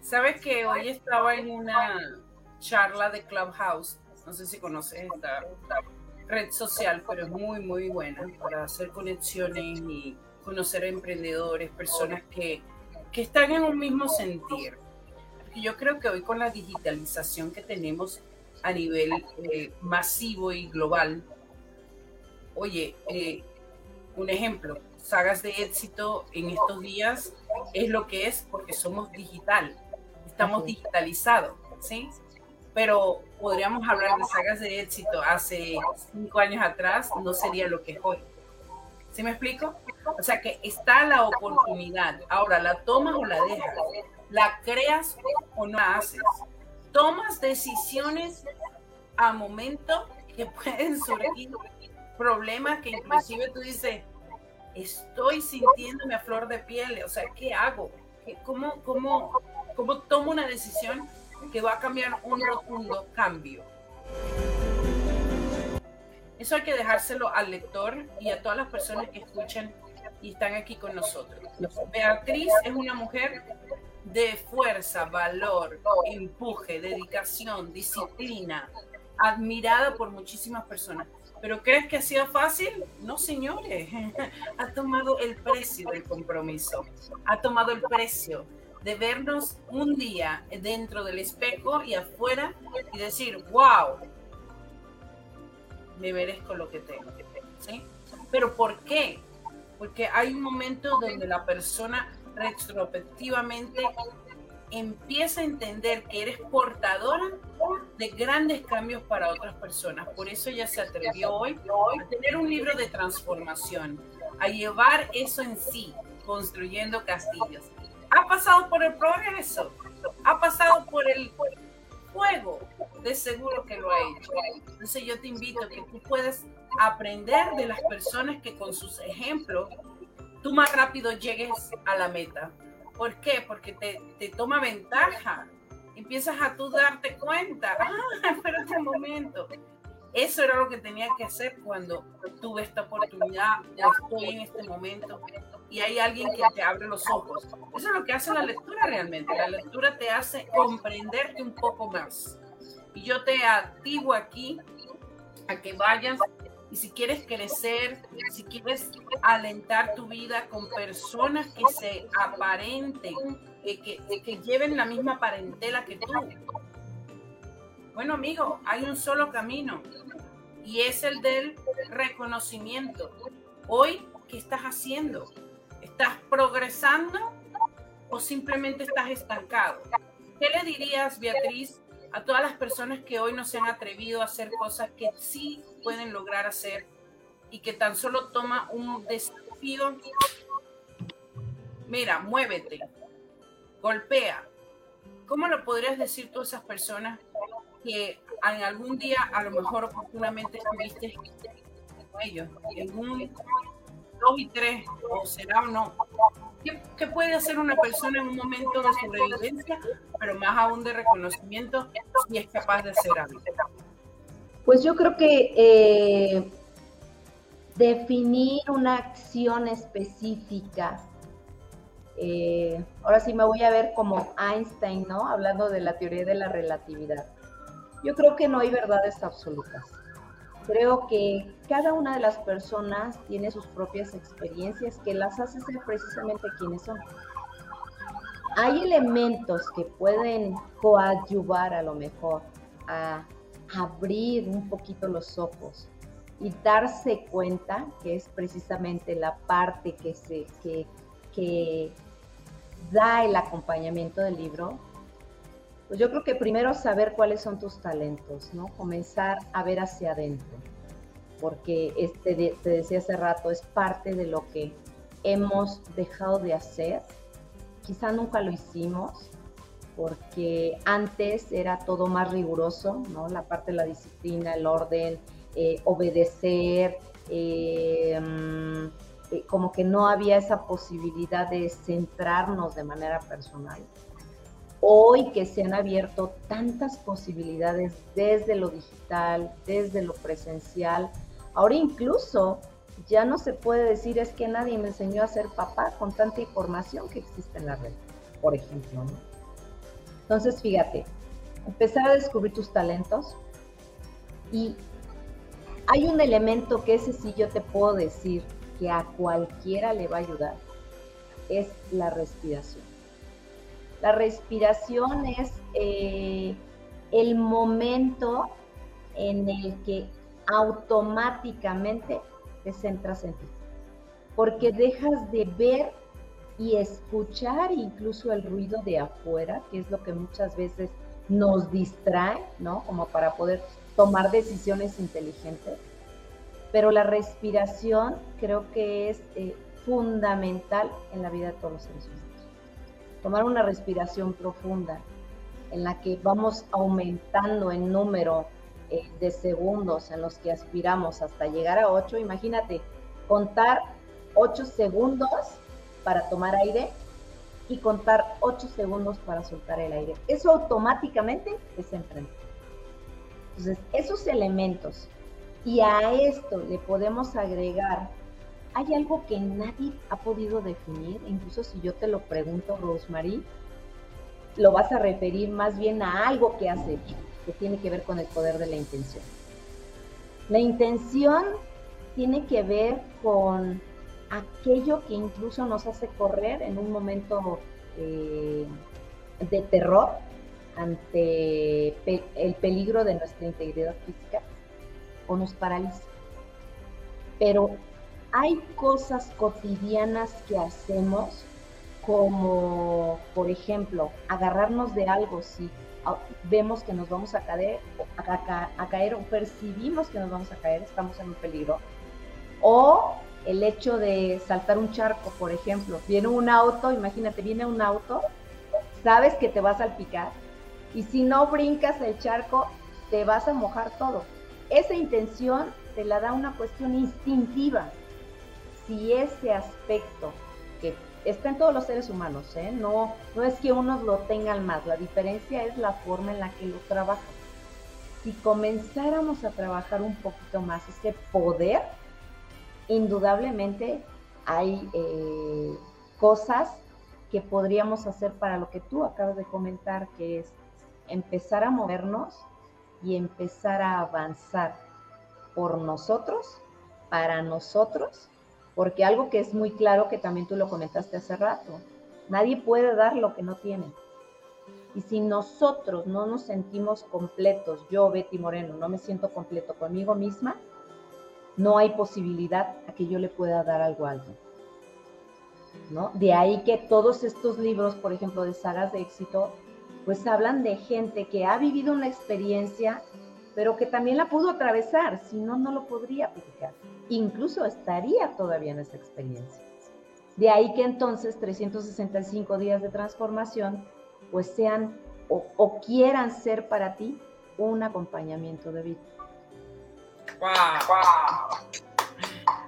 A: Sabes que hoy estaba en una charla de Clubhouse, no sé si conoces esta, red social, pero es muy, muy buena para hacer conexiones y conocer a emprendedores, personas que, que están en un mismo sentir. yo creo que hoy con la digitalización que tenemos a nivel eh, masivo y global, oye, eh, un ejemplo, sagas de éxito en estos días es lo que es porque somos digital estamos digitalizados, ¿sí? Pero podríamos hablar de sagas de éxito hace cinco años atrás, no sería lo que es hoy. ¿Sí me explico? O sea que está la oportunidad. Ahora, ¿la tomas o la dejas? ¿La creas o no la haces? Tomas decisiones a momento que pueden surgir problemas que inclusive tú dices, estoy sintiéndome a flor de piel, o sea, ¿qué hago? ¿Cómo, cómo, cómo tomo una decisión que va a cambiar un rotundo cambio. Eso hay que dejárselo al lector y a todas las personas que escuchan y están aquí con nosotros. Beatriz es una mujer de fuerza, valor, empuje, dedicación, disciplina, admirada por muchísimas personas. ¿Pero crees que ha sido fácil? No, señores. Ha tomado el precio del compromiso. Ha tomado el precio de vernos un día dentro del espejo y afuera y decir, wow, me merezco lo que tengo. ¿sí? Pero ¿por qué? Porque hay un momento donde la persona retrospectivamente empieza a entender que eres portadora de grandes cambios para otras personas. Por eso ella se atrevió hoy a tener un libro de transformación, a llevar eso en sí, construyendo castillos ha pasado por el progreso, ha pasado por el fuego, de seguro que lo ha hecho. Entonces yo te invito a que tú puedas aprender de las personas que con sus ejemplos tú más rápido llegues a la meta. ¿Por qué? Porque te, te toma ventaja. Empiezas a tú darte cuenta. Ah, un momento. Eso era lo que tenía que hacer cuando tuve esta oportunidad, estoy en este momento y hay alguien que te abre los ojos. Eso es lo que hace la lectura realmente. La lectura te hace comprenderte un poco más. Y yo te activo aquí a que vayas y si quieres crecer, si quieres alentar tu vida con personas que se aparenten, que, que, que lleven la misma parentela que tú. Bueno, amigo, hay un solo camino y es el del reconocimiento. Hoy, ¿qué estás haciendo? ¿Estás progresando o simplemente estás estancado? ¿Qué le dirías, Beatriz, a todas las personas que hoy no se han atrevido a hacer cosas que sí pueden lograr hacer y que tan solo toma un desafío? Mira, muévete, golpea. ¿Cómo lo podrías decir tú a esas personas que en algún día a lo mejor oportunamente estuviste con ellos en un dos y tres, o será o no. ¿Qué, puede hacer una persona en un momento de sobrevivencia, pero más aún de reconocimiento, si es capaz de hacer algo?
D: Pues yo creo que eh, definir una acción específica eh, ahora sí me voy a ver como Einstein, ¿no? Hablando de la teoría de la relatividad. Yo creo que no hay verdades absolutas. Creo que cada una de las personas tiene sus propias experiencias que las hace ser precisamente quienes son. Hay elementos que pueden coadyuvar a lo mejor a abrir un poquito los ojos y darse cuenta que es precisamente la parte que, se, que, que da el acompañamiento del libro, pues yo creo que primero saber cuáles son tus talentos, ¿no? Comenzar a ver hacia adentro, porque este, te decía hace rato, es parte de lo que hemos dejado de hacer. Quizá nunca lo hicimos, porque antes era todo más riguroso, ¿no? La parte de la disciplina, el orden, eh, obedecer, eh, mm, eh, como que no había esa posibilidad de centrarnos de manera personal. Hoy que se han abierto tantas posibilidades desde lo digital, desde lo presencial, ahora incluso ya no se puede decir es que nadie me enseñó a ser papá con tanta información que existe en la red, por ejemplo. Entonces, fíjate, empezar a descubrir tus talentos y hay un elemento que ese sí yo te puedo decir que a cualquiera le va a ayudar, es la respiración. La respiración es eh, el momento en el que automáticamente te centras en ti, porque dejas de ver y escuchar incluso el ruido de afuera, que es lo que muchas veces nos distrae, ¿no? Como para poder tomar decisiones inteligentes pero la respiración creo que es eh, fundamental en la vida de todos los seres humanos. Tomar una respiración profunda en la que vamos aumentando el número eh, de segundos en los que aspiramos hasta llegar a 8. Imagínate, contar 8 segundos para tomar aire y contar 8 segundos para soltar el aire. Eso automáticamente es enfrentar. Entonces, esos elementos y a esto le podemos agregar, hay algo que nadie ha podido definir, incluso si yo te lo pregunto, Rosemary, lo vas a referir más bien a algo que has hecho, que tiene que ver con el poder de la intención. La intención tiene que ver con aquello que incluso nos hace correr en un momento eh, de terror ante el peligro de nuestra integridad física o nos paraliza. Pero hay cosas cotidianas que hacemos como, por ejemplo, agarrarnos de algo si vemos que nos vamos a caer, a, caer o percibimos que nos vamos a caer, estamos en un peligro. O el hecho de saltar un charco, por ejemplo. Viene un auto, imagínate, viene un auto, sabes que te vas a salpicar y si no brincas el charco, te vas a mojar todo esa intención te la da una cuestión instintiva. Si ese aspecto que está en todos los seres humanos, ¿eh? no, no es que unos lo tengan más, la diferencia es la forma en la que lo trabajan. Si comenzáramos a trabajar un poquito más ese poder, indudablemente hay eh, cosas que podríamos hacer para lo que tú acabas de comentar, que es empezar a movernos y empezar a avanzar por nosotros, para nosotros, porque algo que es muy claro que también tú lo comentaste hace rato, nadie puede dar lo que no tiene. Y si nosotros no nos sentimos completos, yo, Betty Moreno, no me siento completo conmigo misma, no hay posibilidad a que yo le pueda dar algo a. ¿no? De ahí que todos estos libros, por ejemplo, de sagas de éxito, pues hablan de gente que ha vivido una experiencia, pero que también la pudo atravesar, si no, no lo podría platicar. Incluso estaría todavía en esa experiencia. De ahí que entonces 365 días de transformación, pues sean o, quieran ser para ti un acompañamiento de vida.
A: ¡Wow!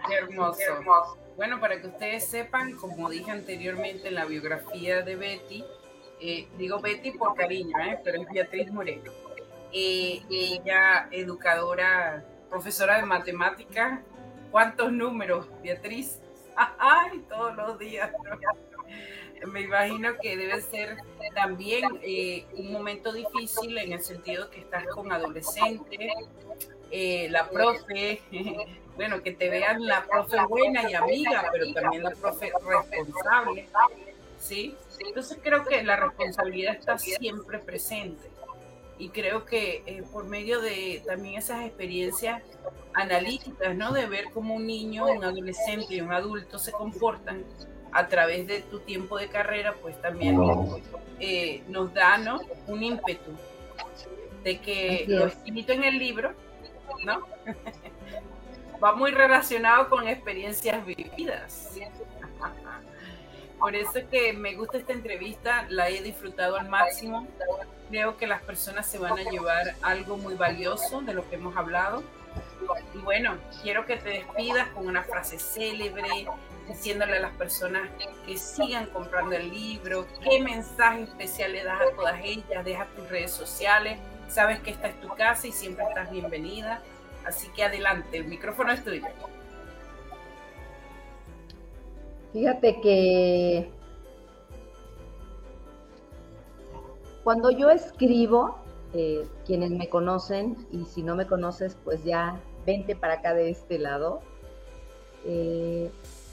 A: Qué hermoso. Qué hermoso. Bueno, para que ustedes sepan, como dije anteriormente en la biografía de Betty, eh, digo Betty por cariño, ¿eh? pero es Beatriz Moreno. Eh, ella, educadora, profesora de matemática. ¿Cuántos números, Beatriz? Ay, todos los días. Me imagino que debe ser también eh, un momento difícil en el sentido que estás con adolescentes, eh, la profe, bueno, que te vean la profe buena y amiga, pero también la profe responsable, ¿sí? Entonces creo que la responsabilidad está siempre presente y creo que eh, por medio de también esas experiencias analíticas, ¿no? De ver cómo un niño, un adolescente y un adulto se comportan a través de tu tiempo de carrera, pues también eh, nos da, ¿no? Un ímpetu de que lo escrito en el libro, ¿no? Va muy relacionado con experiencias vividas. Por eso que me gusta esta entrevista, la he disfrutado al máximo. Creo que las personas se van a llevar algo muy valioso de lo que hemos hablado. Y bueno, quiero que te despidas con una frase célebre, diciéndole a las personas que sigan comprando el libro, qué mensaje especial le das a todas ellas, deja tus redes sociales, sabes que esta es tu casa y siempre estás bienvenida. Así que adelante, el micrófono es tuyo.
D: Fíjate que cuando yo escribo, eh, quienes me conocen, y si no me conoces, pues ya vente para acá de este lado, eh,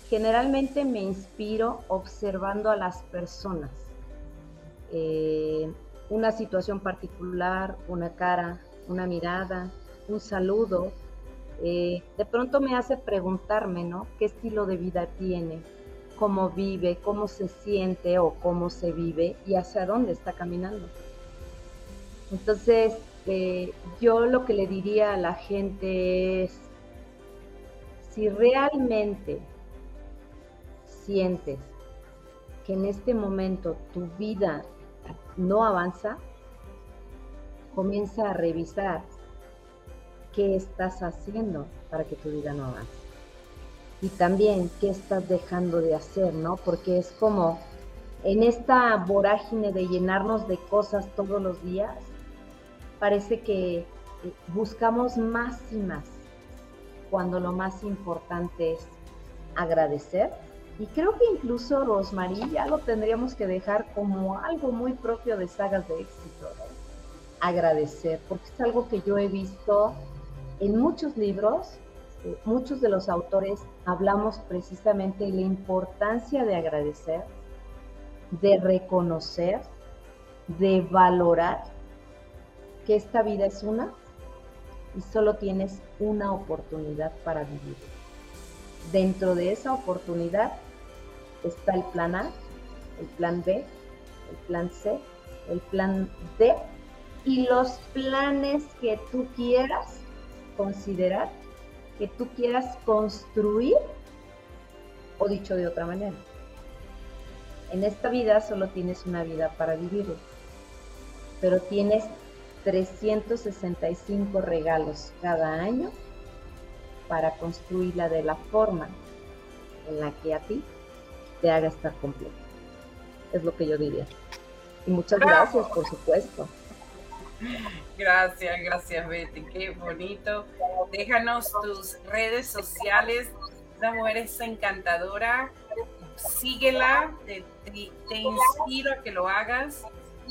D: generalmente me inspiro observando a las personas. Eh, una situación particular, una cara, una mirada, un saludo, de pronto me hace preguntarme, ¿no? ¿Qué estilo de vida tiene? cómo vive, cómo se siente o cómo se vive y hacia dónde está caminando. Entonces, eh, yo lo que le diría a la gente es, si realmente sientes que en este momento tu vida no avanza, comienza a revisar qué estás haciendo para que tu vida no avance y también qué estás dejando de hacer, ¿no? Porque es como en esta vorágine de llenarnos de cosas todos los días, parece que eh, buscamos más y más, cuando lo más importante es agradecer. Y creo que incluso Rosmarie ya lo tendríamos que dejar como algo muy propio de sagas de éxito, agradecer, porque es algo que yo he visto en muchos libros muchos de los autores hablamos precisamente de la importancia de agradecer, de reconocer, de valorar que esta vida es una y solo tienes una oportunidad para vivir. Dentro de esa oportunidad está el plan A, el plan B, el plan C, el plan D y los planes que tú quieras considerar que tú quieras construir, o dicho de otra manera, en esta vida solo tienes una vida para vivirla, pero tienes 365 regalos cada año para construirla de la forma en la que a ti te haga estar completo. Es lo que yo diría. Y muchas gracias, por supuesto.
A: Gracias, gracias Betty, qué bonito. Déjanos tus redes sociales. La mujer es encantadora. Síguela, te, inspiro a que lo hagas.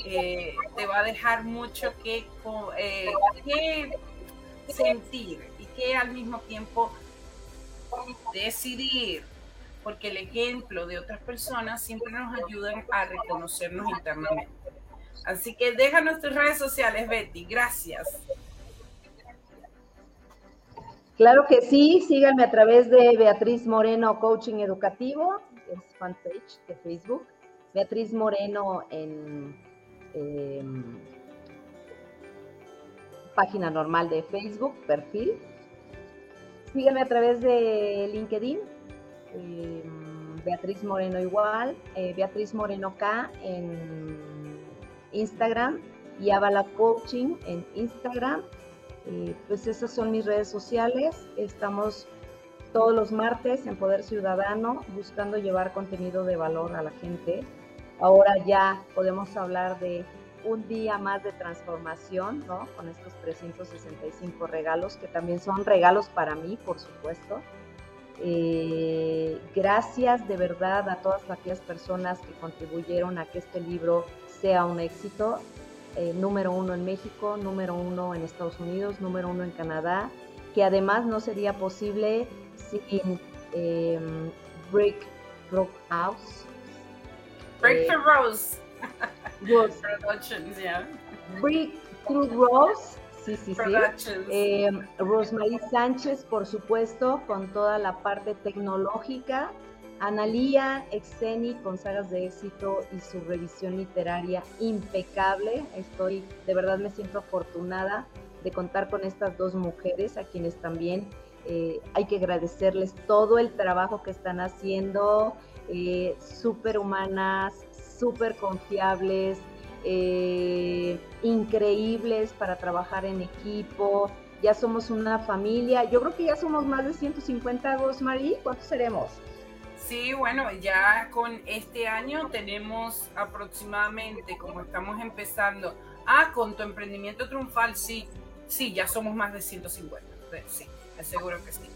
A: Eh, te va a dejar mucho que, eh, que sentir y que al mismo tiempo decidir, porque el ejemplo de otras personas siempre nos ayudan a reconocernos internamente. Así que déjanos tus redes sociales, Betty. Gracias.
D: Claro que sí, síganme a través de Beatriz Moreno Coaching Educativo, es fanpage de Facebook. Beatriz Moreno en página normal de Facebook, perfil. Síganme a través de LinkedIn, em, Beatriz Moreno igual, eh, Beatriz Moreno K en Instagram y Avala Coaching en Instagram. Eh, pues esas son mis redes sociales. Estamos todos los martes en Poder Ciudadano buscando llevar contenido de valor a la gente. Ahora ya podemos hablar de un día más de transformación, ¿no? Con estos 365 regalos, que también son regalos para mí, por supuesto. Eh, gracias de verdad a todas aquellas personas que contribuyeron a que este libro sea un éxito. Eh, número uno en México, número uno en Estados Unidos, número uno en Canadá, que además no sería posible sin eh, Break House.
A: Break the Rose.
D: Rose. Productions, yeah. Break Through Rose Sí, sí, sí. Eh, Rosemary Sánchez, por supuesto, con toda la parte tecnológica. Analía Exeni con sagas de éxito y su revisión literaria impecable. Estoy, de verdad me siento afortunada de contar con estas dos mujeres a quienes también eh, hay que agradecerles todo el trabajo que están haciendo, eh, súper humanas, súper confiables, eh, increíbles para trabajar en equipo. Ya somos una familia. Yo creo que ya somos más de 150, Rosmarie. ¿Cuántos seremos?
A: Sí, bueno, ya con este año tenemos aproximadamente, como estamos empezando, ah, con tu emprendimiento triunfal, sí, sí, ya somos más de 150, sí, aseguro que sí.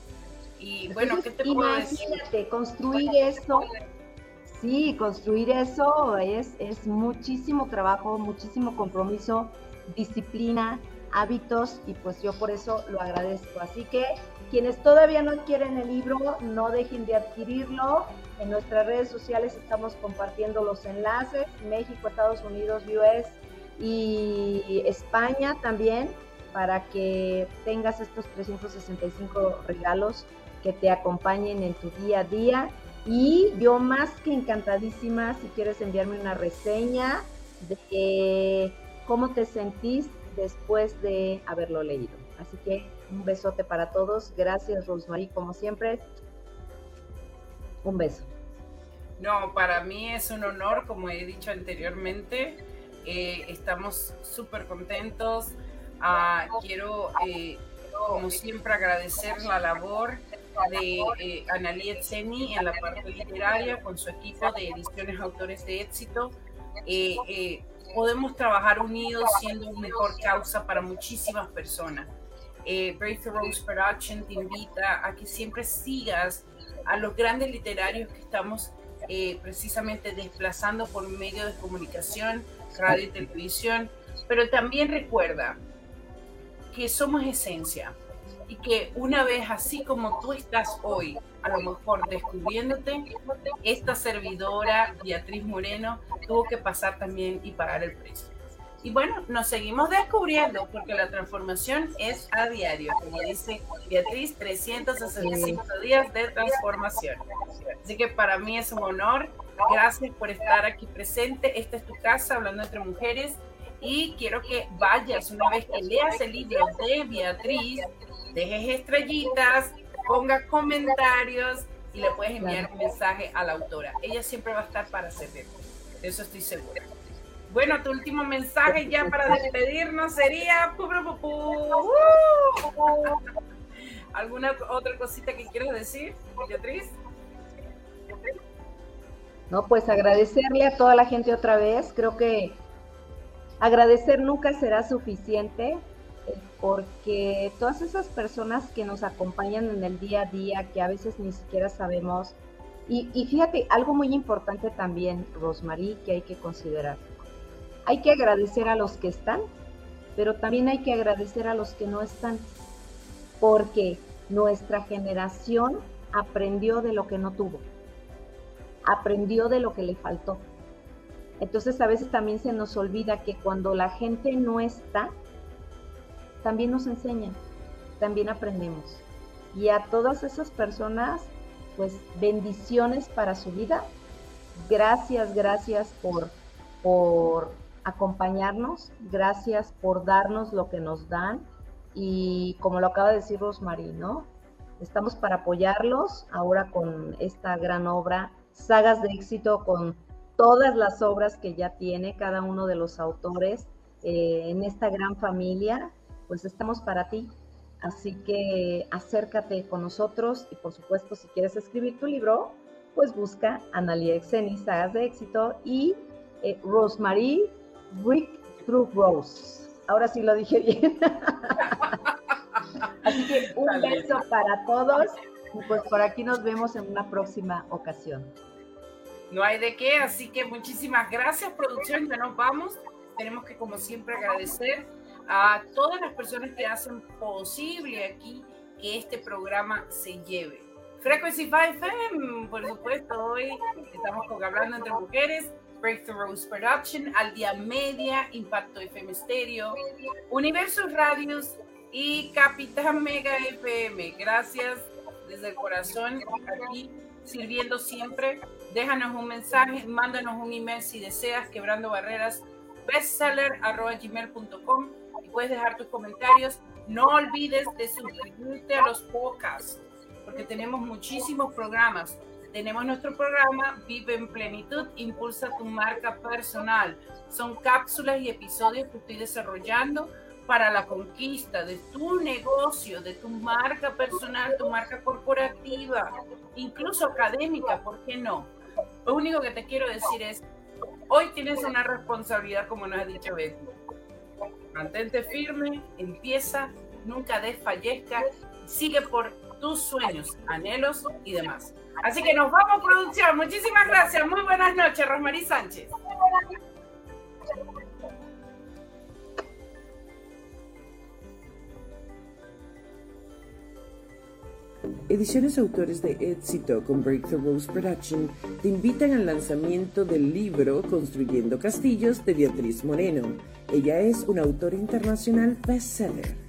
A: Y bueno, ¿qué te puedo decir?
D: Imagínate, construir esto Sí, construir eso es, es muchísimo trabajo, muchísimo compromiso, disciplina, hábitos y pues yo por eso lo agradezco. Así que quienes todavía no quieren el libro, no dejen de adquirirlo. En nuestras redes sociales estamos compartiendo los enlaces, México, Estados Unidos, US y España también, para que tengas estos 365 regalos que te acompañen en tu día a día y yo más que encantadísima, si quieres enviarme una reseña de cómo te sentís después de haberlo leído. Así que un besote para todos. Gracias, Rosemary, como siempre. Un beso.
A: No, para mí es un honor, como he dicho anteriormente. Eh, estamos súper contentos. Ah, quiero, eh, como siempre, agradecer la labor de eh, Analí Etzeni en la parte literaria con su equipo de ediciones autores de éxito. Eh, eh, podemos trabajar unidos siendo una mejor causa para muchísimas personas. Eh, Rose Production te invita a que siempre sigas a los grandes literarios que estamos eh, precisamente desplazando por medio de comunicación, radio y televisión, pero también recuerda que somos esencia, y que una vez así como tú estás hoy, a lo mejor descubriéndote, esta servidora, Beatriz Moreno, tuvo que pasar también y pagar el precio. Y bueno, nos seguimos descubriendo porque la transformación es a diario, como dice Beatriz, 365 días de transformación. Así que para mí es un honor. Gracias por estar aquí presente. Esta es tu casa, hablando entre mujeres. Y quiero que vayas una vez que leas el libro de Beatriz, dejes estrellitas, pongas comentarios y le puedes enviar un mensaje a la autora. Ella siempre va a estar para servir. De eso estoy segura. Bueno, tu último mensaje ya para despedirnos sería... ¿Alguna otra cosita que quieras decir, Beatriz?
D: No, pues agradecerle a toda la gente otra vez. Creo que agradecer nunca será suficiente porque todas esas personas que nos acompañan en el día a día, que a veces ni siquiera sabemos, y, fíjate, algo muy importante también, Rosmarie, que hay que considerar. Hay que agradecer a los que están, pero también hay que agradecer a los que no están, porque nuestra generación aprendió de lo que no tuvo, aprendió de lo que le faltó. Entonces a veces también se nos olvida que cuando la gente no está, también nos enseñan, también aprendemos. Y a todas esas personas, pues bendiciones para su vida. Gracias, gracias por, por acompañarnos, gracias por darnos lo que nos dan. Y como lo acaba de decir Rosmarie, ¿no? Estamos para apoyarlos ahora con esta gran obra, sagas de éxito con todas las obras que ya tiene cada uno de los autores eh, en esta gran familia pues estamos para ti. Así que acércate con nosotros y por supuesto si quieres escribir tu libro, pues busca Analia Exeni, Sagas de Éxito y eh, Rosemary Through Rose. Ahora sí lo dije bien. Así que un beso para todos. pues por aquí nos vemos en una próxima ocasión.
A: No hay de qué, así que muchísimas gracias, producción. Ya nos vamos. Tenemos que, como siempre, agradecer a todas las personas que hacen posible aquí que este programa se lleve. Frequency 5 FM, por supuesto, hoy estamos con Hablando entre Mujeres, Breakthrough Rose Production, Al Día Media, Impacto FM Stereo, Universos Radios y Capitán Mega FM. Gracias desde el corazón aquí sirviendo siempre. Déjanos un mensaje, mándanos un email si deseas, quebrando barreras, bestseller.gmail.com puedes dejar tus comentarios. No olvides de suscribirte a los podcasts, porque tenemos muchísimos programas. Tenemos nuestro programa Vive en Plenitud, Impulsa tu marca personal. Son cápsulas y episodios que estoy desarrollando para la conquista de tu negocio, de tu marca personal, tu marca corporativa, incluso académica, ¿por qué no? Lo único que te quiero decir es, hoy tienes una responsabilidad, como nos ha dicho Betty. Mantente firme, empieza, nunca desfallezca, sigue por tus sueños, anhelos y demás. Así que nos vamos, producción. Muchísimas gracias. Muy buenas noches, Rosmarie Sánchez.
C: Ediciones Autores de Éxito con Breakthrough Rose Production te invitan al lanzamiento del libro Construyendo Castillos de Beatriz Moreno. Ella es una autora internacional bestseller.